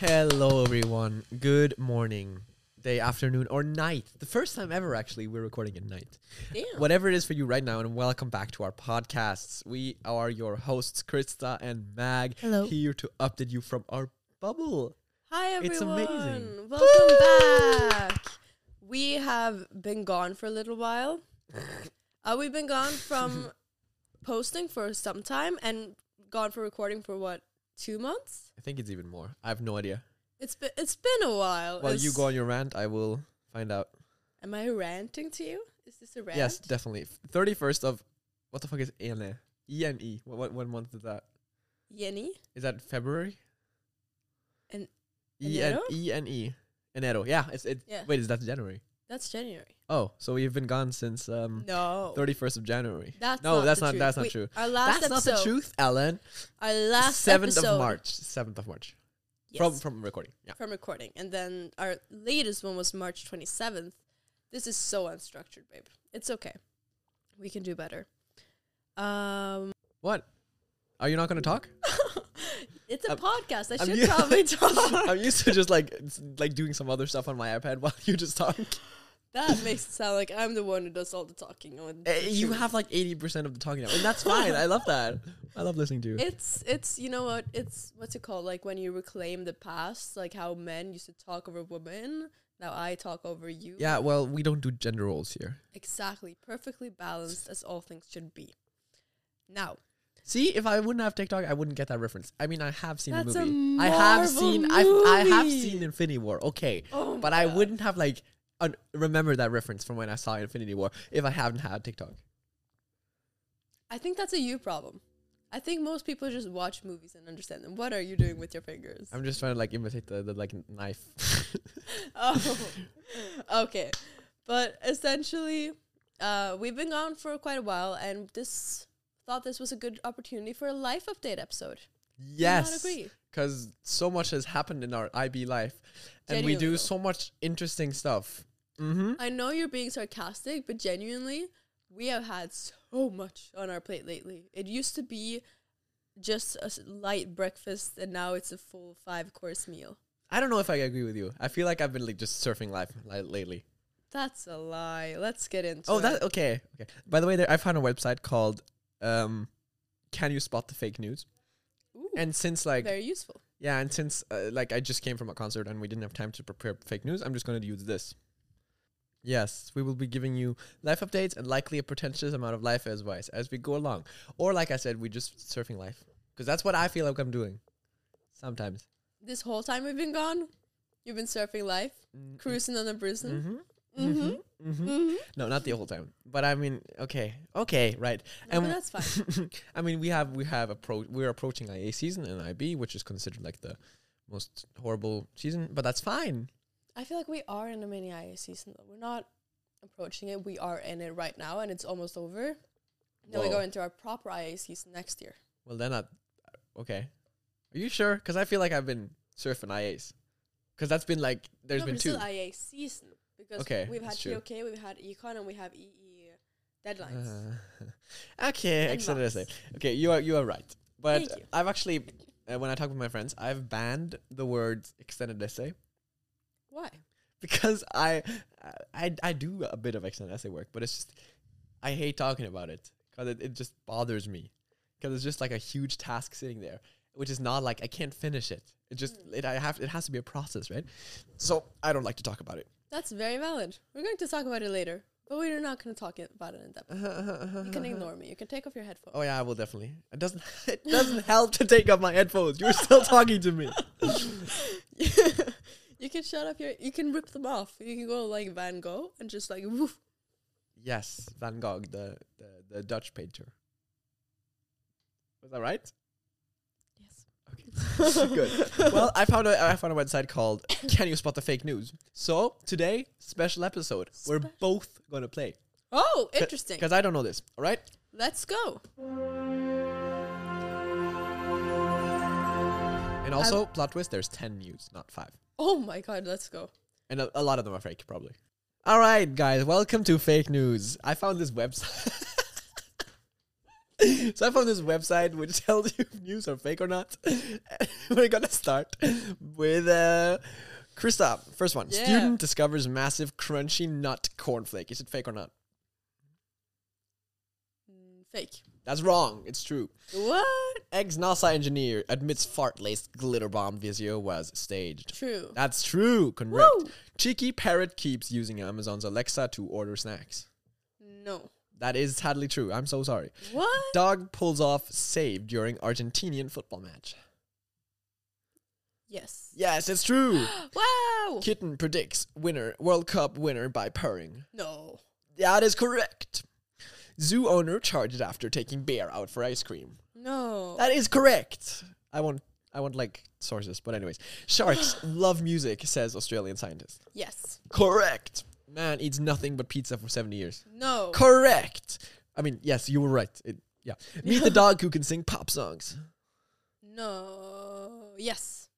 Hello, everyone. Good morning, day, afternoon, or night. The first time ever, actually, we're recording at night. Damn. Whatever it is for you right now, and welcome back to our podcasts. We are your hosts, Krista and Mag, Hello. here to update you from our bubble. Hi everyone. It's amazing. Welcome back. We have been gone for a little while. Uh, we've been gone from posting for some time and gone for recording for what two months? I think it's even more. I have no idea. It's been it's been a while. While you go on your rant, I will find out. Am I ranting to you? Is this a rant? Yes, definitely. Thirty first of what the fuck is Ene? E N E. What, what what month is that? Yenny. Is that February? And E N? E N E. Enero. Yeah. It's it. Yeah. Wait, is that January? That's January. Oh, so we've been gone since um No. thirty first of January. That's no, not that's the not truth. that's not true. Our last that's episode. not the truth, Ellen. Our last Seventh of March. Seventh of March. Yes. From from recording. Yeah. from recording. And then our latest one was March 27th. This is so unstructured, babe. It's okay. We can do better. Um, What? Are you not gonna talk? it's a I'm- podcast. I I'm should probably talk. I'm used to just like like doing some other stuff on my iPad while you just talk. That makes it sound like I'm the one who does all the talking. on eh, the you have like eighty percent of the talking now, and that's fine. I love that. I love listening to you. It's it's you know what it's what's it called like when you reclaim the past like how men used to talk over women now I talk over you Yeah, well, we don't do gender roles here. exactly perfectly balanced as all things should be now See, if I wouldn't have TikTok, I wouldn't get that reference. I mean, I have seen That's the a movie. I have seen. I I have seen Infinity War. Okay, oh but I God. wouldn't have like un- remember that reference from when I saw Infinity War if I haven't had TikTok. I think that's a you problem. I think most people just watch movies and understand them. What are you doing with your fingers? I'm just trying to like imitate the, the like knife. oh, okay. But essentially, uh, we've been gone for quite a while, and this thought this was a good opportunity for a life update episode. Yes, agree? because so much has happened in our IB life, and we do so much interesting stuff. Mm-hmm. I know you're being sarcastic, but genuinely, we have had so much on our plate lately. It used to be just a light breakfast, and now it's a full five course meal. I don't know if I agree with you. I feel like I've been like just surfing life lately. That's a lie. Let's get into it. Oh, that okay. Okay. By the way, there, I found a website called um, "Can You Spot the Fake News?" Ooh, And since like very useful. yeah, and since uh, like I just came from a concert and we didn't have time to prepare fake news, I'm just going to use this. Yes, we will be giving you life updates and likely a pretentious amount of life advice as we go along. Or like I said, we're just surfing life because that's what I feel like I'm doing. Sometimes. This whole time we've been gone, you've been surfing life, cruising on a bruising. Mm-hmm. Mm-hmm. Mm-hmm. Mm-hmm. No, not the whole time. But I mean, okay, okay, right. No, And that's fine. I mean, we have we have appro- we're approaching IA season and IB, which is considered like the most horrible season, but that's fine. I feel like we are in a mini IA season though. We're not approaching it. We are in it right now, and it's almost over. Then we go into our proper IA season next year. Well, then I, okay. Are you sure? Because I feel like I've been surfing IAs. Because that's been like there's no, been two. IA season because Okay, we've had that's true. We've had Econ, and we have EE deadlines. Uh, okay, extended essay. Okay, you are you are right. But. I've actually uh, when I talk with my friends, I've banned the words extended essay Why? because I I I do a bit of extended essay work, but it's just I hate talking about it because it, it just bothers me because it's just like a huge task sitting there, which is not like I can't finish it. It just Mm. it I have it has to be a process, right? So I don't like to talk about it. That's very valid. We're going to talk about it later, but we're not going to talk about it in depth. You can ignore me. You can take off your headphones. Oh yeah, I will definitely. It doesn't it doesn't help to take off my headphones. You're still talking to me. you can shut up your. You can rip them off. You can go like Van Gogh and just like woof. Yes, Van Gogh, the the, the Dutch painter. Was that right? Yes. Okay. Good. Well, I found a I found a website called Can You Spot the Fake News? So today, special episode. We're both gonna play Oh, interesting. because I don't know this. All right. Let's go. And also, plot twist: there's ten news, not five, Oh my god, let's go. and a, a lot of them are fake, probably. All right, guys, welcome to fake news. I found this website. so I found this website which tells you if news are fake or not. We're gonna start with uh, Krista. First one: Yeah. Student discovers massive crunchy nut cornflake. Is it fake or not? Mm, Fake. That's wrong. It's true. What? Ex NASA engineer admits fart-laced glitter bomb video was staged. True. That's true. Correct. Woo! Cheeky parrot keeps using Amazon's Alexa to order snacks. No. That is sadly true. I'm so sorry. What? Dog pulls off save during Argentinian football match. Yes. Yes, it's true. Wow. Kitten predicts winner World Cup winner by purring. No. That is correct. Zoo owner charged after taking bear out for ice cream. No. That is correct. I want I want like sources, but anyways. Sharks love music, says Australian scientist. yes. Correct. Man eats nothing but pizza for 70 years. No. Correct. I mean, yes, you were right. It, yeah. Meet the dog who can sing pop songs. no. Yes.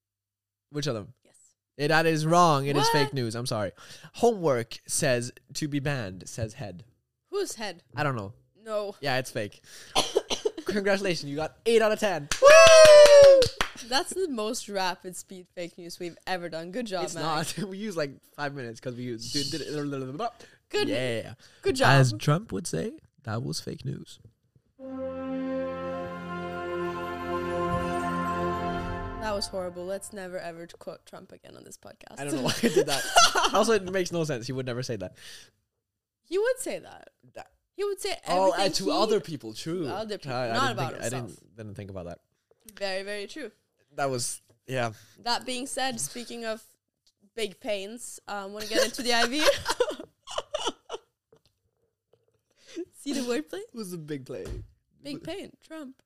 Which of them? Yes. Eh, that is wrong. It is What? fake news. I'm sorry. Homework says to be banned, says head. Whose head? I don't know. No. Yeah, it's fake. Congratulations, you got 8 out of 10. Woo! That's the most rapid speed fake news we've ever done. Good job, It's man. not. we used like 5 minutes because we used, did, did it. Good. Yeah. Good job. As Trump would say, that was fake news. that was horrible. Let's never ever quote Trump again on this podcast. I don't know why I did that. also, it makes no sense. He would never say that. He would say that. That- He would say Oh, everything uh, to he- other people, true. Other people, I, I not didn't about think, I didn't, didn't think about that. Very, very true. That was, yeah. That being said, speaking of big pains, um, want to get into the IB? See the wordplay? It was a big play. Big pain, Trump,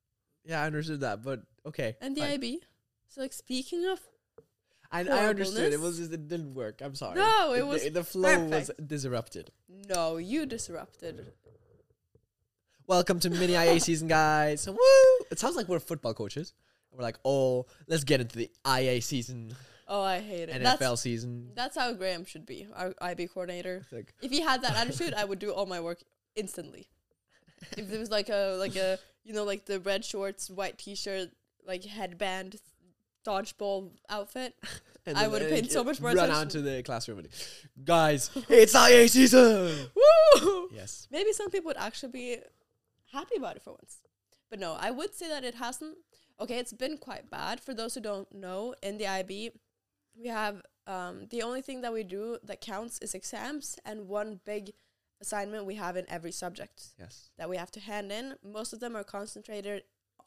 Yeah, I understood that, but okay. and the fine. IB. So, like, speaking of, I, I understood. It was just, it didn't work. I'm sorry. No, it the- was the, flow was disrupted. no, you disrupted. Welcome to mini IA season, guys. Woo! It sounds like we're football coaches. We're like, oh, let's get into the IA season, Oh, I hate it. NFL That's, season. that's how Graham should be, our IB coordinator. Like, If he had that attitude, I would do all my work instantly. if there was like a like a you know like the red shorts, white t-shirt, like headband, dodgeball outfit. and I would've uh, paid so much more Run attention. out to the classroom. And, guys, it's IA season. Woo! Yes. Maybe some people would actually be happy about it for once. But no, I would say that it hasn't. Okay, it's been quite bad. For those who don't know, in the IB, we have um, the only thing that we do that counts is exams and one big assignment we have in every subject Yes. that we have to hand in. Most of them are concentrated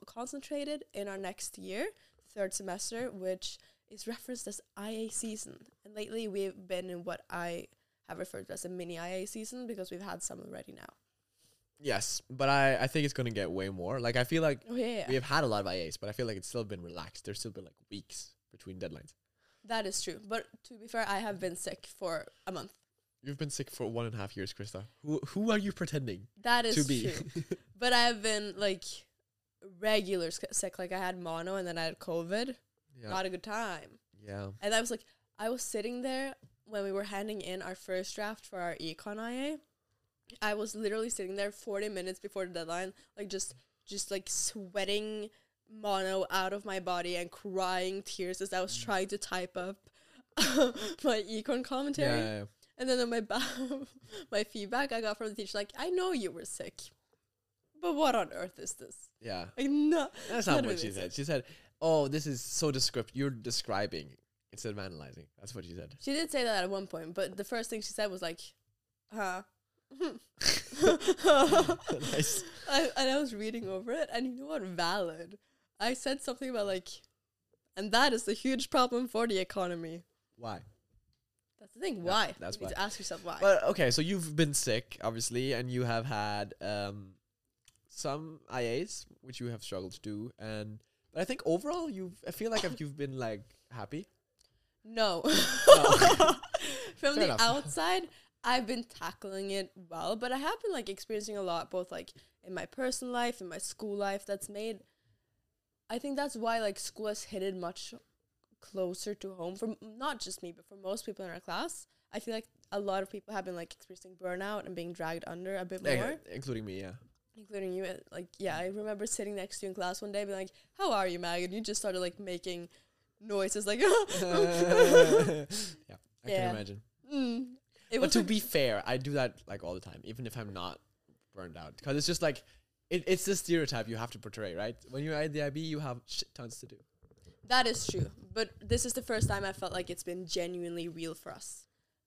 concentrated in our next year, third semester, which is referenced as IA season. And lately we've been in what I have referred to as a mini IA season because we've had some already now. Yes, but I, I think it's gonna get way more. Like I feel like Oh yeah, we have had a lot of IAs, but I feel like it's still been relaxed. There's still been like weeks between deadlines. that is true. But to be fair, I have been sick for a month. You've been sick for one and a half years, Krista. Who who are you pretending That is to be? true. but I have been like regular sick. Like I had mono and then I had COVID. yeah. Not a good time. yeah. And I was like, I was sitting there when we were handing in our first draft for our econ IA. I was literally sitting there 40 minutes before the deadline, like just, just like sweating mono out of my body and crying tears as I was mm. trying to type up my econ commentary. yeah, yeah. And then on my ba- my feedback I got from the teacher, like, I know you were sick, but what on earth is this? Yeah. Like, no, That's not what she said. She said, "Oh, this is so descriptive. You're describing instead of analyzing." That's what she said. She did say that at one point, but the first thing she said was like, huh. nice. I, and I was reading over it, and you know what? Valid. I said something about like, and that is a huge problem for the economy. Why? That's the thing. Why? that's you need why. to ask yourself why. But okay, so you've been sick, obviously, and you have had um, some IAs which you have struggled to do, and but I think overall you've. I feel like you've been like happy. no. Oh, no. From Fair the enough. outside, I've been tackling it well, but I have been like experiencing a lot, both like in my personal life, in my school life. That's made. I think that's why like school has hit it much closer to home for m- not just me, but for most people in our class. I feel like a lot of people have been like experiencing burnout and being dragged under a bit Yeah, more. including me, yeah. Including you. uh, Like, yeah, I remember sitting next to you in class one day, being like, "How are you, Mag?" And you just started like making noises, like, yeah, I Yeah. can imagine. mm. It but to be fair, I do that like all the time, even if I'm not burned out, because it's just like it, it's the stereotype you have to portray, right? When you're at the IB, you have shit tons to do. That is true. But this is the first time I felt like it's been genuinely real for us.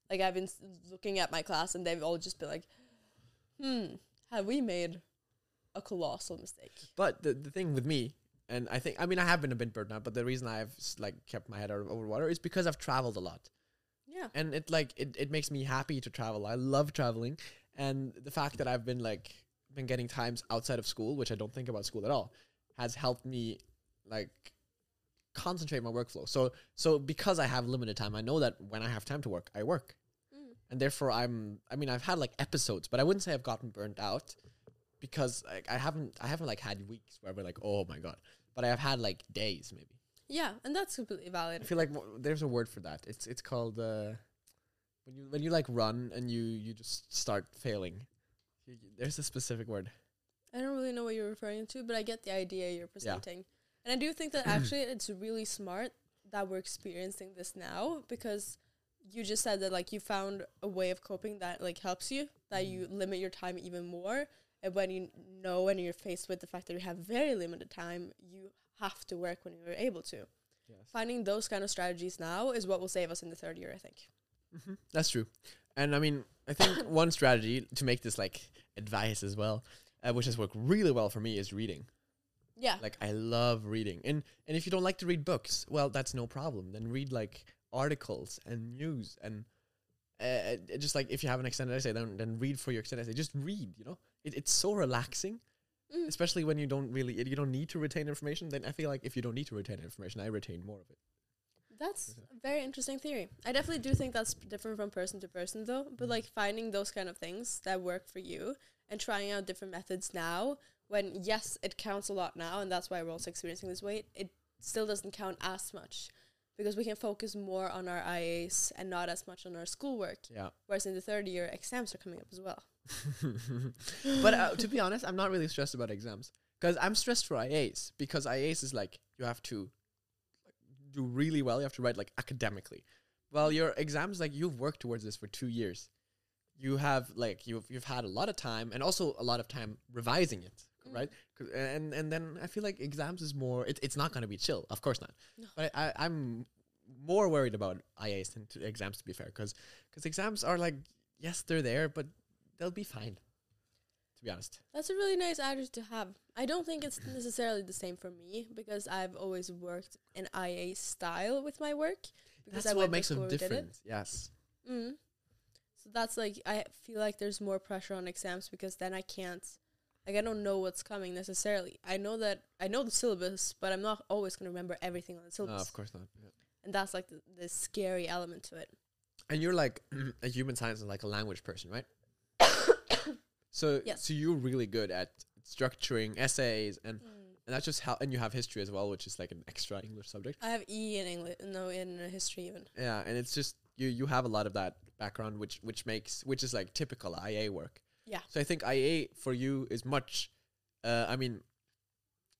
Like I've been s- looking at my class and they've all just been like, "Hmm, have we made a colossal mistake?" But the, the thing with me, and I think I mean I have been a bit burnt out, but the reason I've like kept my head out of over water is because I've traveled a lot. Yeah. and it like it, it makes me happy to travel i love traveling and the fact that i've been like been getting times outside of school which i don't think about school at all has helped me like concentrate my workflow so so because i have limited time i know that when i have time to work i work Mm. and therefore i'm i mean i've had like episodes but i wouldn't say i've gotten burnt out because like i haven't i haven't like had weeks where been like oh my god but i have had like days maybe Yeah, and that's completely valid. I feel like there's a word for that. It's it's called uh, when you when you like run and you you just start failing. You, there's a specific word. I don't really know what you're referring to, but I get the idea you're presenting. And I do think that actually it's really smart that we're experiencing this now because you just said that like you found a way of coping that like helps you, that you limit your time even more. And when you know and you're faced with the fact that you have very limited time, you have to work when you're able to. Yes, Finding those kind of strategies now is what will save us in the third year, I think. hmm that's true. And I mean, I think one strategy to make this like advice as well, uh, which has worked really well for me, is reading. Yeah. Like I love reading, and and if you don't like to read books, well, that's no problem. Then read like articles and news and. Uh, uh, just like if you have an extended essay, then then read for your extended essay. Just read, you know. It, it's so relaxing. Mm. especially when you don't really you don't need to retain information then i feel like if you don't need to retain information i retain more of it That's a very interesting theory. I definitely do think that's different from person to person, though. But like finding those kind of things that work for you and trying out different methods now, when yes, it counts a lot now, and that's why we're also experiencing this weight, it still doesn't count as much because we can focus more on our IAs and not as much on our schoolwork. yeah. Whereas in the third year, exams are coming up as well. but uh, to be honest i'm not really stressed about exams because i'm stressed for ias because ias is like you have to do really well. You have to write like academically. Well your exams like you've worked towards this for two years. You have like you've you've had a lot of time and also a lot of time revising it Mm. right and and then i feel like exams is more it, it's not going to be chill of course not No. but I, i'm more worried about ias than to exams to be fair because because exams are like yes they're there but they'll be fine to be honest That's a really nice attitude to have. I don't think it's necessarily the same for me because I've always worked in IA style with my work. Because that's I what makes school a where we did it. difference yes Mm. So that's like I feel like there's more pressure on exams because then I can't like I don't know what's coming necessarily. I know that I know the syllabus, but I'm not always going to remember everything on the syllabus. no of course not yeah. And that's like the, the scary element to it. and you're like a human science and like a language person right so Yes. so you're really good at structuring essays and mm. and that's just how and you have history as well which is like an extra english subject I have E in English, no in history even. yeah and it's just you you have a lot of that background which which makes which is like typical ia work Yeah. so i think ia for you is much uh i mean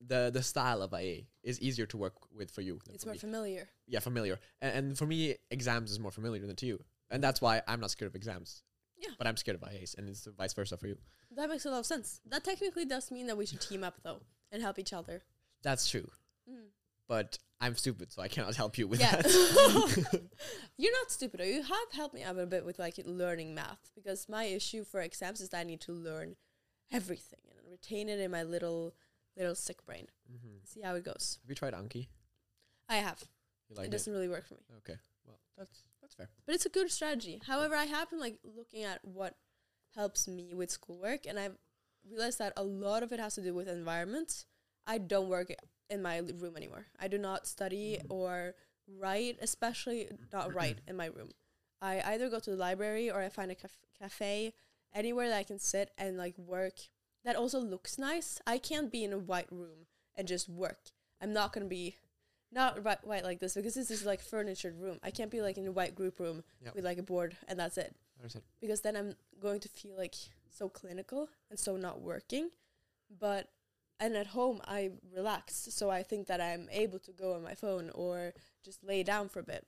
the the style of ia is easier to work with for you It's for more me. familiar. yeah familiar and, and for me exams is more familiar than to you and that's why i'm not scared of exams Yeah. but i'm scared of ias and it's vice versa for you That makes a lot of sense. That technically does mean that we should team up though and help each other. that's true Mm. But i'm stupid so i cannot help you with Yeah. that You're not stupid. though. You have helped me out a bit with like learning math because my issue for exams is that I need to learn everything and retain it in my little little sick brain. Mhm. See how it goes. have you tried anki I have. you it it doesn't really work for me, okay well that's that's fair but it's a good strategy. However, I have been like looking at what helps me with schoolwork, and I've realized that a lot of it has to do with environment. I don't work in my room anymore. I do not study mm-hmm. or write, especially not write in my room. I either go to the library or I find a caf- cafe, anywhere that I can sit and like work. That also looks nice. I can't be in a white room and just work. I'm not gonna be not white like this because this is like furnitured room. I can't be like in a white group room Yep. with like a board and that's it because then I'm going to feel like so clinical and so not working. but and at home I relax, so I think that I'm able to go on my phone or just lay down for a bit.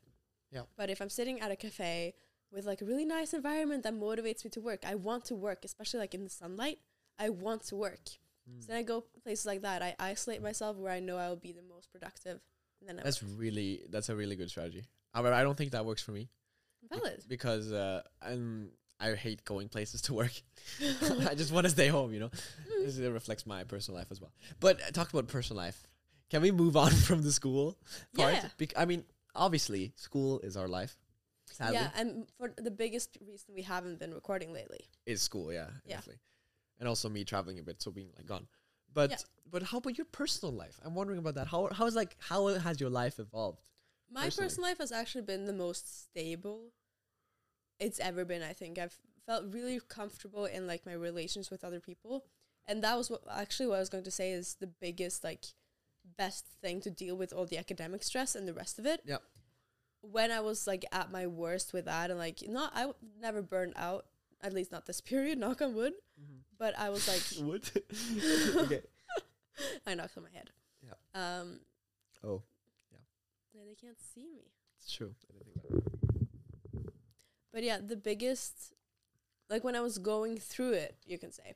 Yeah. But if I'm sitting at a cafe with like a really nice environment that motivates me to work, I want to work, especially like in the sunlight. I want to work. Mm. So then I go places like that. I isolate myself where I know I will be the most productive. And then I That's really that's a really good strategy. However, I don't think that works for me be- valid. because uh, I'm I hate going places to work. I just want to stay home, you know. Mm. This, it reflects my personal life as well. But uh, talk about personal life. Can we move on from the school part? Yeah. Bec- I mean, obviously, school is our life. Sadly, Yeah, and for the biggest reason we haven't been recording lately. is school. Yeah, Yeah. definitely. And also me traveling a bit, so being like gone. But Yeah. but how about your personal life? I'm wondering about that. How how's like how has your life evolved? My Personally. personal life has actually been the most stable it's ever been, I think. I've felt really comfortable in like my relations with other people. And that was what actually what I was going to say is the biggest like best thing to deal with all the academic stress and the rest of it. Yep. When I was like at my worst with that and like not I w- never burned out, at least not this period, knock on wood. But I was like Would okay. I knocked on my head. Yeah. Um Oh, yeah, they can't see me. it's true. I didn't think about it. But yeah, the biggest, like when I was going through it, you can say,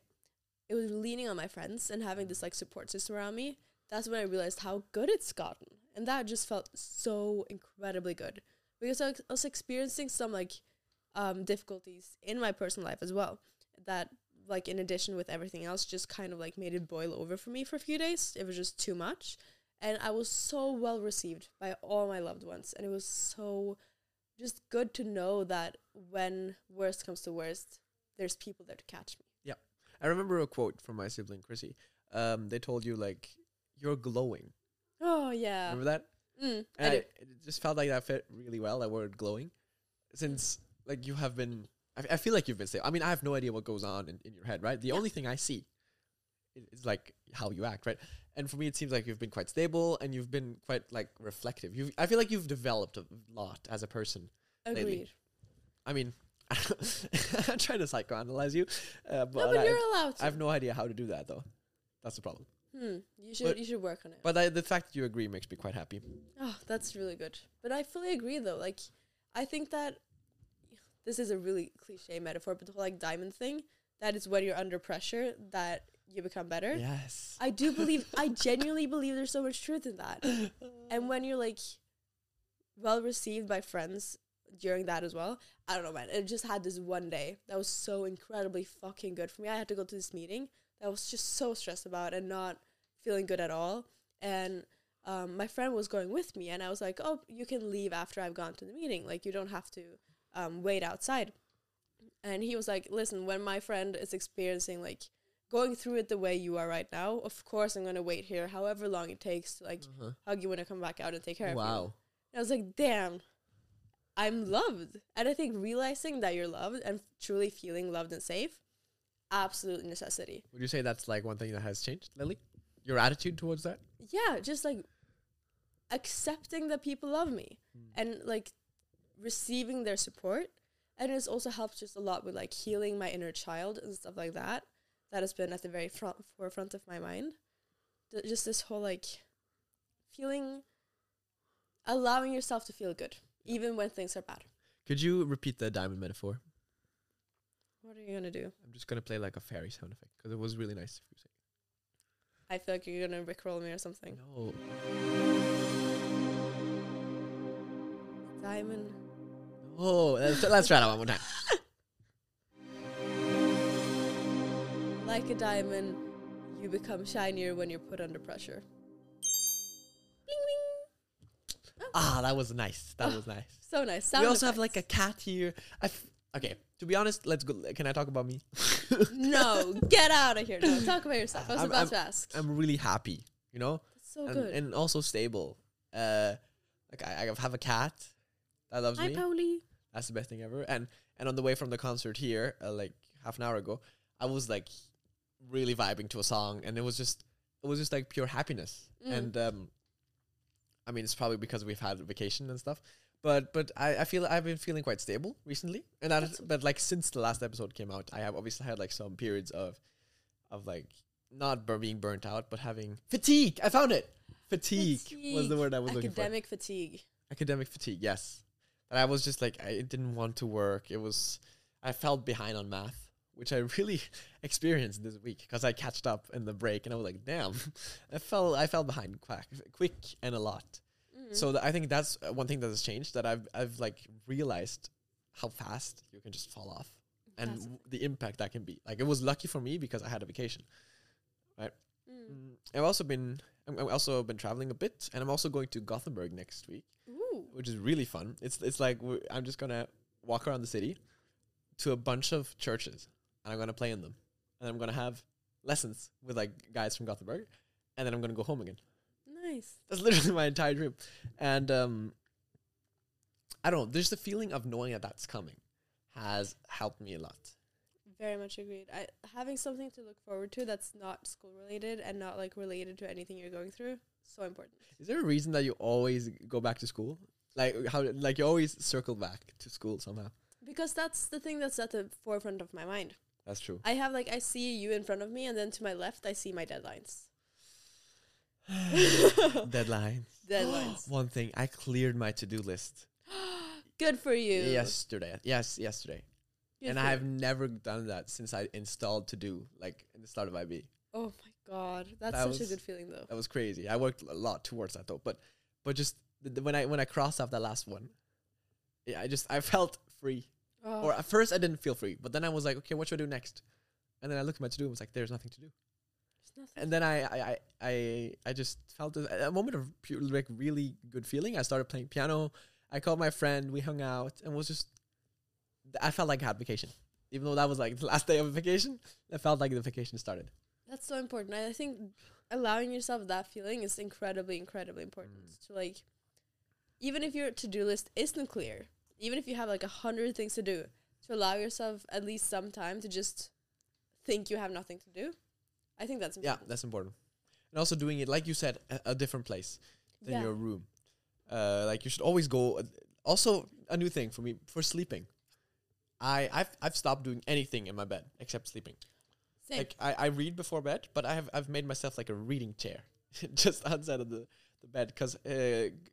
it was leaning on my friends and having this like support system around me. That's when I realized how good it's gotten. And that just felt so incredibly good because I was- experiencing some like um, difficulties in my personal life as well. That, like, in addition with everything else, just kind of like made it boil over for me for a few days. It was just too much. And I was so well received by all my loved ones. And it was so just good to know that when worst comes to worst, there's people there to catch me. Yeah. I remember a quote from my sibling Chrissy. Um, they told you like you're glowing. Oh yeah, Remember that? mm, And do. I, it just felt like that fit really well. That word glowing, since like you have been. I, I feel like you've been stable. I mean, I have no idea what goes on in, in your head, right? The Yeah. only thing I see is, is like how you act, right? And for me, it seems like you've been quite stable and you've been quite like reflective. You, I feel like you've developed a lot as a person. lately. Agreed. I mean, I'm trying to psychoanalyze you, uh, but, no, but I, you're allowed to. I have no idea how to do that though. That's the problem. hmm, you should but- you should work on it. But I, the fact that you agree makes me quite happy. Oh, that's really good. But I fully agree though. Like I think that this is a really cliche metaphor, but the whole like diamond thing, that is when you're under pressure that you become better. Yes. I do believe I genuinely believe there's so much truth in that. And when you're like well received by friends during that as well, I don't know, man. It just had this one day that was so incredibly fucking good for me. I had to go to this meeting that I was just so stressed about and not feeling good at all. And um, my friend was going with me, and I was like, "Oh, you can leave after I've gone to the meeting. Like, you don't have to um, wait outside." And he was like, "Listen, when my friend is experiencing like going through it the way you are right now, of course I'm gonna wait here, however long it takes to like Uh-huh. hug you when I come back out and take care of you." Wow. I was like, damn, I'm loved. And I think realizing that you're loved and truly feeling loved and safe, absolute necessity. Would you say that's like one thing that has changed, Lily? Your attitude towards that? Yeah, just like accepting that people love me and like receiving their support. And it's also helped just a lot with like healing my inner child and stuff like that. That has been at the very front forefront of my mind. Th- just this whole like feeling, allowing yourself to feel good, even when things are bad. Could you repeat the diamond metaphor? What are you gonna do? I'm just gonna play like a fairy sound effect because it was really nice. If you say I feel like you're gonna rickroll me or something. no, Diamond. Oh, Let's, let's try that one more time. Like a diamond, you become shinier when you're put under pressure. Bling. Ah, that was nice. That Ah, was nice. So nice. we Sound also have like a cat here. I f- okay. To be honest, let's go. Can I talk about me? no, get out of here. No, talk about yourself. I was I'm- about I'm- to ask. I'm really happy. You know, That's so and, good. and also stable. Uh, like I, I have a cat that loves Hi, me. Pauli. That's the best thing ever. And and on the way from the concert here, uh, like half an hour ago, I was like really vibing to a song, and it was just it was just like pure happiness. Mm. And um, I mean, it's probably because we've had vacation and stuff. But but I, I feel I've been feeling quite stable recently, and that That's- but like since the last episode came out, I have obviously had like some periods of of like not bur- being burnt out, but having fatigue. I found it. Fatigue, was the word I was looking for. Academic fatigue. Academic fatigue. Yes, that I was just like I didn't want to work. It was I felt behind on math, which I really experienced this week because I catched up in the break, and I was like, damn, I fell I fell behind quick, quick and a lot. Mm. So th- I think that's uh, one thing that has changed that I've I've like realized how fast you can just fall off and w- the impact that can be. Like it was lucky for me because I had a vacation. Mm. Mm, I've also been I'm, I've also been traveling a bit, and I'm also going to Gothenburg next week, Ooh. which is really fun. It's it's like I'm just gonna walk around the city to a bunch of churches, and I'm gonna play in them, and I'm gonna have lessons with like guys from Gothenburg, and then I'm gonna go home again. Nice. That's literally my entire dream. And um I don't know, there's the feeling of knowing that that's coming has helped me a lot. Very much agreed. I having something to look forward to that's not school related and not like related to anything you're going through. So important. Is there a reason that you always go back to school? Like how like you always circle back to school somehow. Because that's the thing that's at the forefront of my mind. That's true. I have like I see you in front of me and then to my left I see my deadlines. Deadlines. Deadlines. One thing, I cleared my to-do list Good for you. yesterday. Yes, yesterday. Good and I have never done that since I installed to do like in the start of IB. Oh my god, that's That such was- a good feeling though. That was crazy. I worked a lot towards that though, but but just when I when I crossed off that last one, yeah, I just I felt free. Oh, Or at first I didn't feel free, but then I was like, okay, what should I do next? And then I looked at my to do and was like, there's nothing to do. nothing. And then I I I I, I just felt a, a moment of pure, like really good feeling. I started playing piano. I called my friend. We hung out and was just. I felt like I had vacation, even though that was like the last day of vacation. I felt like the vacation started. That's so important. I think allowing yourself that feeling is incredibly, incredibly important. Mm. To like, even if your to do list isn't clear, even if you have like a hundred things to do, to allow yourself at least some time to just think you have nothing to do. I think that's important. Yeah, that's important. And also doing it, like you said, a, a different place than Yeah. your room. Uh, like you should always go. Uh, also, a new thing for me for sleeping. I I've I've stopped doing anything in my bed except sleeping. Same. Like I, I read before bed, but I have I've made myself like a reading chair, just outside of the the bed, because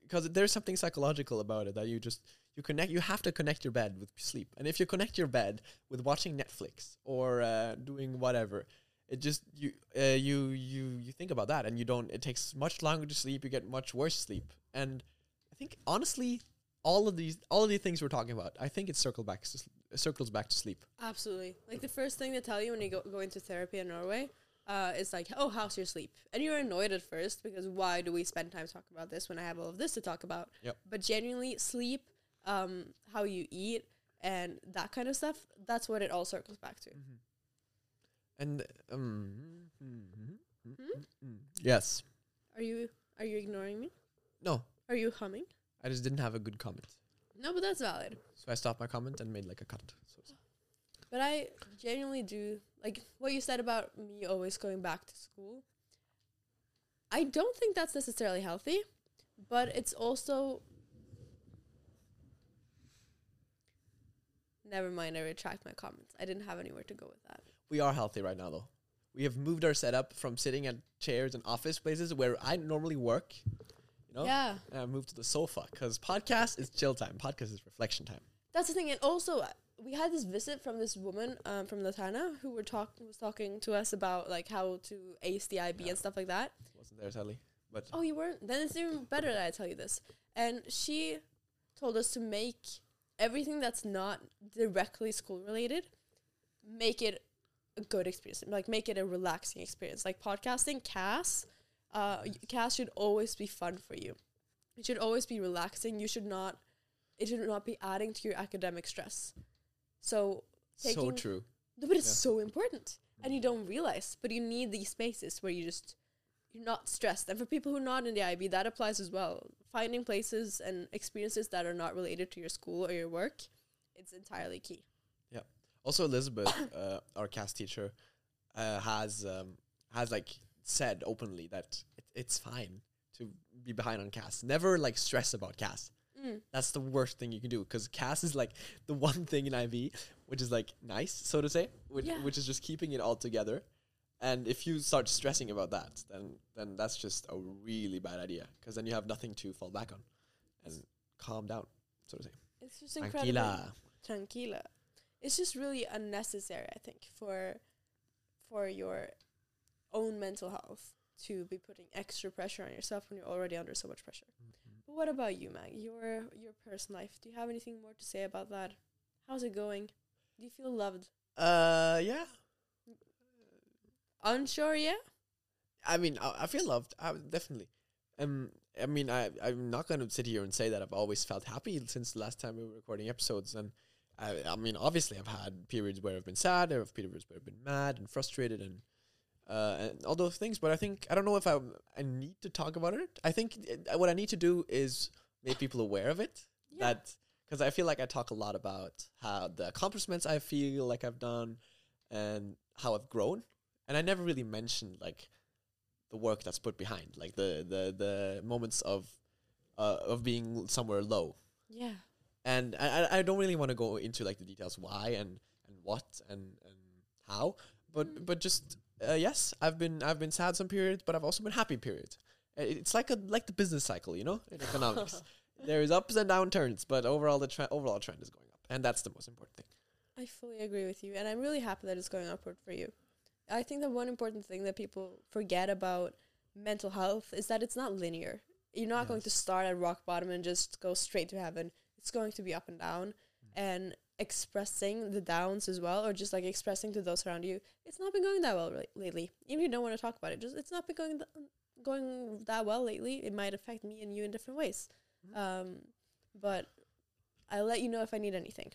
because there's something psychological about it that you just you connect you have to connect your bed with sleep, and if you connect your bed with watching Netflix or uh, doing whatever, it just you uh, you you you think about that, and you don't. It takes much longer to sleep. You get much worse sleep, and I think honestly, all of these all of these things we're talking about, I think it circles back to, circles back to sleep. Absolutely. Like the first thing they tell you when you go, go into therapy in Norway uh, is like, oh, how's your sleep? And you're annoyed at first because why do we spend time talking about this when I have all of this to talk about? Yep. But genuinely, sleep, um, how you eat, and that kind of stuff, that's what it all circles back to. And um, mhm, Hmm? mm. yes, Are you are you ignoring me? no, Are you humming? I just didn't have a good comment, No, but that's valid. so I stopped my comment and made like a cut. So But I genuinely do like what you said about me always going back to school. I don't think that's necessarily healthy, but it's also Never mind, I retract my comments. I didn't have anywhere to go with that. we are healthy right now, though. We have moved our setup from sitting at chairs and office places where I normally work. You know, Yeah. and I moved to the sofa because podcast is chill time. Podcast is reflection time. That's the thing, and also uh, we had this visit from this woman um, from Latana who were talk was talking to us about like how to ace the IB and stuff like that. Wasn't there, sadly, but Oh, you weren't? Then it's even better that I tell you this. And she told us to make everything that's not directly school related, make it a good experience. Like make it a relaxing experience. Like podcasting, CAS, uh, CAS should always be fun for you. It should always be relaxing. You should not. It should not be adding to your academic stress. So so true. no, but it's Yeah. so important, and you don't realize. But you need these spaces where you just you're not stressed. And for people who are not in the IB, that applies as well. Finding places and experiences that are not related to your school or your work, it's entirely key. Yeah. Also, Elizabeth, uh, our CAS teacher, uh, has um, has like said openly that it, it's fine to be behind on CAS. Never like stress about CAS. Mm. That's the worst thing you can do because CAS is like the one thing in IB which is like nice, so to say, which Yeah. which is just keeping it all together. And if you start stressing about that, then then that's just a really bad idea because then you have nothing to fall back on and calm down, so to say. It's just incredible. Tranquila. tranquila. It's just really unnecessary, I think, for for your own mental health to be putting extra pressure on yourself when you're already under so much pressure. But what about you, Mag? Your your personal life. Do you have anything more to say about that? How's it going? Do you feel loved? Uh, yeah. Unsure, yeah. I mean, I, I feel loved. I, definitely. Um, I mean, I I'm not going to sit here and say that I've always felt happy since the last time we were recording episodes. And I, I mean, obviously, I've had periods where I've been sad, I've periods where I've been mad and frustrated, and uh, and all those things. But I think I don't know if I I need to talk about it. I think it, what I need to do is make people aware of it. Yeah. That because I feel like I talk a lot about how the accomplishments I feel like I've done and how I've grown, and I never really mentioned like the work that's put behind, like the the the moments of uh, of being somewhere low. Yeah. And I I- don't really want to go into like the details why and and what and and how, but Mm. but just uh, yes, I've been I've been sad some periods, but I've also been happy periods. Uh, It's like a like the business cycle, you know, in economics. there is ups and down turns, but overall the tre- overall trend is going up, and that's the most important thing. I fully agree with you, and I'm really happy that it's going upward for you. I think that one important thing that people forget about mental health is that it's not linear. You're not going to start at rock bottom and just go straight to heaven. It's going to be up and down, and expressing the downs as well, or just like expressing to those around you. It's not been going that well re- lately. Even if you don't want to talk about it, just it's not been going th- going that well lately. It might affect me and you in different ways. Um, but I'll let you know if I need anything.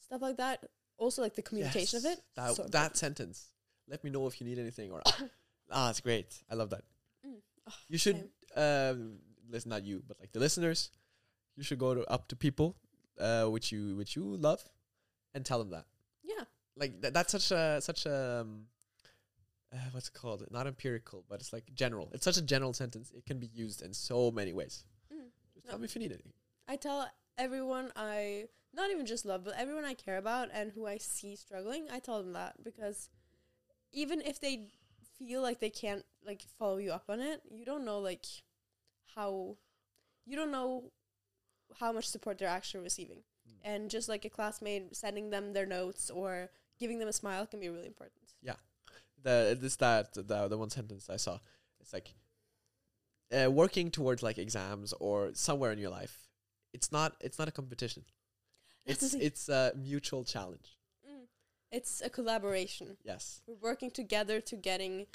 Stuff like that. Also, like the communication Yes, of it. That so that sentence. Let me know if you need anything or ah, it's great. I love that. Mm. Oh, You should um listen not you, but like the listeners, you should go to, up to people uh which you which you love and tell them that. yeah. Like that, that's such a such a um, uh, what's it called? Not empirical, but it's like general. It's such a general sentence. It can be used in so many ways. Mm. Just tell me if you need anything. I tell everyone I not even just love, but everyone I care about and who I see struggling, I tell them that because even if they feel like they can't like follow you up on it, you don't know like how you don't know how much support they're actually receiving. And just like a classmate sending them their notes or giving them a smile can be really important. Yeah. The this that the the one sentence I saw. It's like uh, working towards like exams or somewhere in your life. It's not it's not a competition. That's It's it's a mutual challenge. It's a collaboration. Yes. We're working together to getting,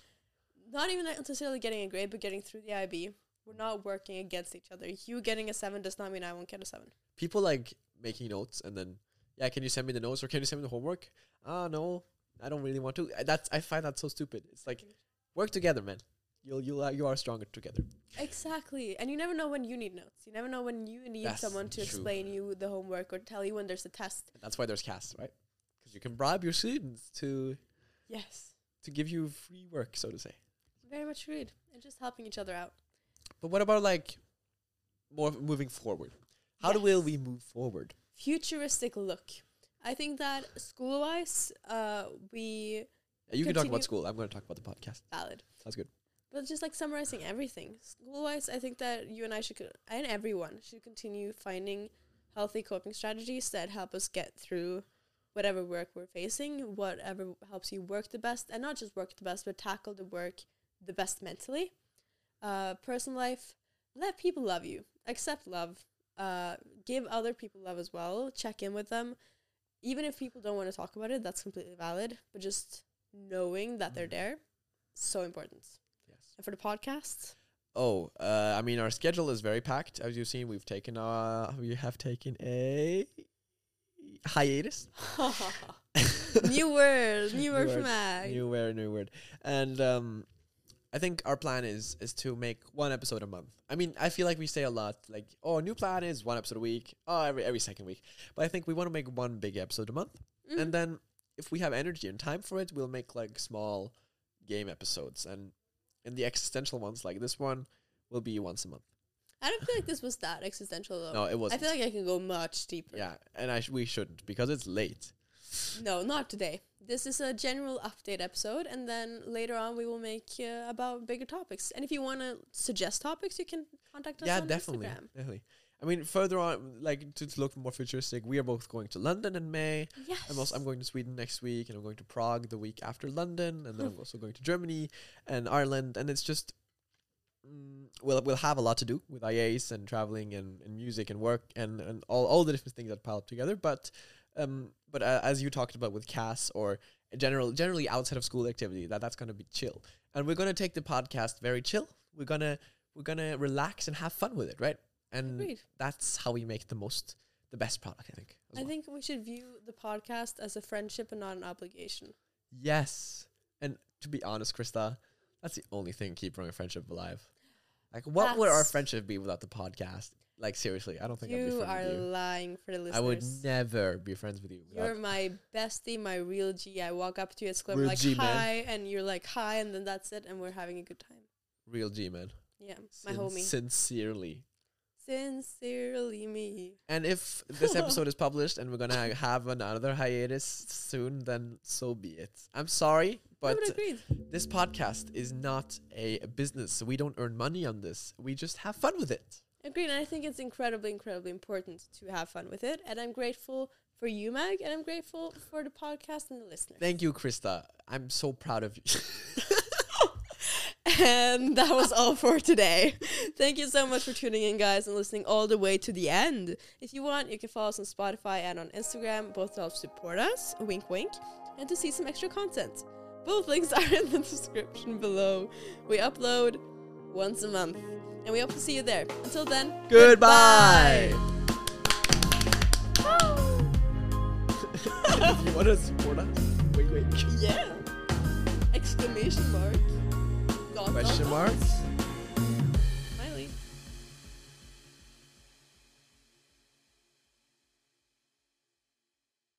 not even necessarily getting a grade, but getting through the IB. We're not working against each other. You getting a seven does not mean I won't get a seven. People like making notes and then yeah, can you send me the notes or can you send me the homework? Ah, no, I don't really want to. Uh, That's I find that so stupid. It's like work together, man. You'll you'll uh, you are stronger together. Exactly. And you never know when you need notes. You never know when you need That's someone to true. explain you the homework or tell you when there's a test. That's why there's casts, right? Because you can bribe your students to Yes. to give you free work, so to say. Very much agreed. And just helping each other out. But what about like more moving forward? How do will we move forward? Futuristic look. I think that school wise, uh, we You can talk about school. I'm going to talk about the podcast. valid. Sounds good. But just like summarizing everything, school wise, I think that you and I should, co- and everyone should continue finding healthy coping strategies that help us get through whatever work we're facing, whatever helps you work the best, and not just work the best, but tackle the work the best mentally. Uh, personal life, let people love you, accept love, uh, give other people love as well, check in with them. Even if people don't want to talk about it, that's completely valid, but just knowing that they're there, so important. Yes. And for the podcast, Oh, uh, I mean, our schedule is very packed. As you've seen, we've taken uh, we have taken a hiatus. new word, new word New from Mag. New word, new word. And um, I think our plan is is to make one episode a month. I mean, I feel like we say a lot, like, oh, new plan is one episode a week. Oh, every every second week. But I think we want to make one big episode a month. Mm. and then if we have energy and time for it, we'll make like small game episodes, and and the existential ones like this one will be once a month. I don't feel like this was that existential though. No, it was. I feel like I can go much deeper. yeah, and I sh- we shouldn't because it's late. No, not today. This is a general update episode, and then later on we will make uh, about bigger topics. And if you want to suggest topics, you can contact us. yeah, on definitely, Instagram. definitely. I mean, further on, like to, to look more futuristic, we are both going to London in May. Yes. I'm also I'm going to Sweden next week, and I'm going to Prague the week after London, and then I'm also going to Germany and Ireland, and it's just mm, we'll we'll have a lot to do with IAs and traveling and, and music and work and, and all, all the different things that pile up together. But um, but uh, as you talked about with CAS or general generally outside of school activity, that that's gonna be chill, and we're gonna take the podcast very chill. We're gonna we're gonna relax and have fun with it, right? And Agreed. that's how we make the most the best product, I think. I well. think we should view the podcast as a friendship and not an obligation. Yes. And to be honest, Krista, that's the only thing keeping our friendship alive. Like, what would our friendship be without the podcast? Like, seriously, I don't think I'd be You friends are with you. lying for the listeners. I would never be friends with you. You're my bestie, my real G. I walk up to you at school, I'm Real like, G, man. hi, and you're like, hi, and then that's it, and we're having a good time. real G man. Yeah, my Sin- homie. Sincerely. Sincerely me. And if this episode is published and we're gonna have another hiatus soon, then so be it. I'm sorry, But this podcast is not a business, so we don't earn money on this. We just have fun with it. Agreed. And I think it's incredibly, incredibly important to have fun with it. And I'm grateful for you, Meg, and I'm grateful for the podcast and the listeners. Thank you, Krista. I'm so proud of you. And that was all for today. Thank you so much for tuning in, guys, and listening all the way to the end. If you want, you can follow us on Spotify and on Instagram, both to help support us, wink wink, and to see some extra content. Both links are in the description below. We upload once a month, and we hope to see you there. Until then, Goodbye. if you want to support us, wait, wait. yeah! Exclamation mark. Question dot. mark?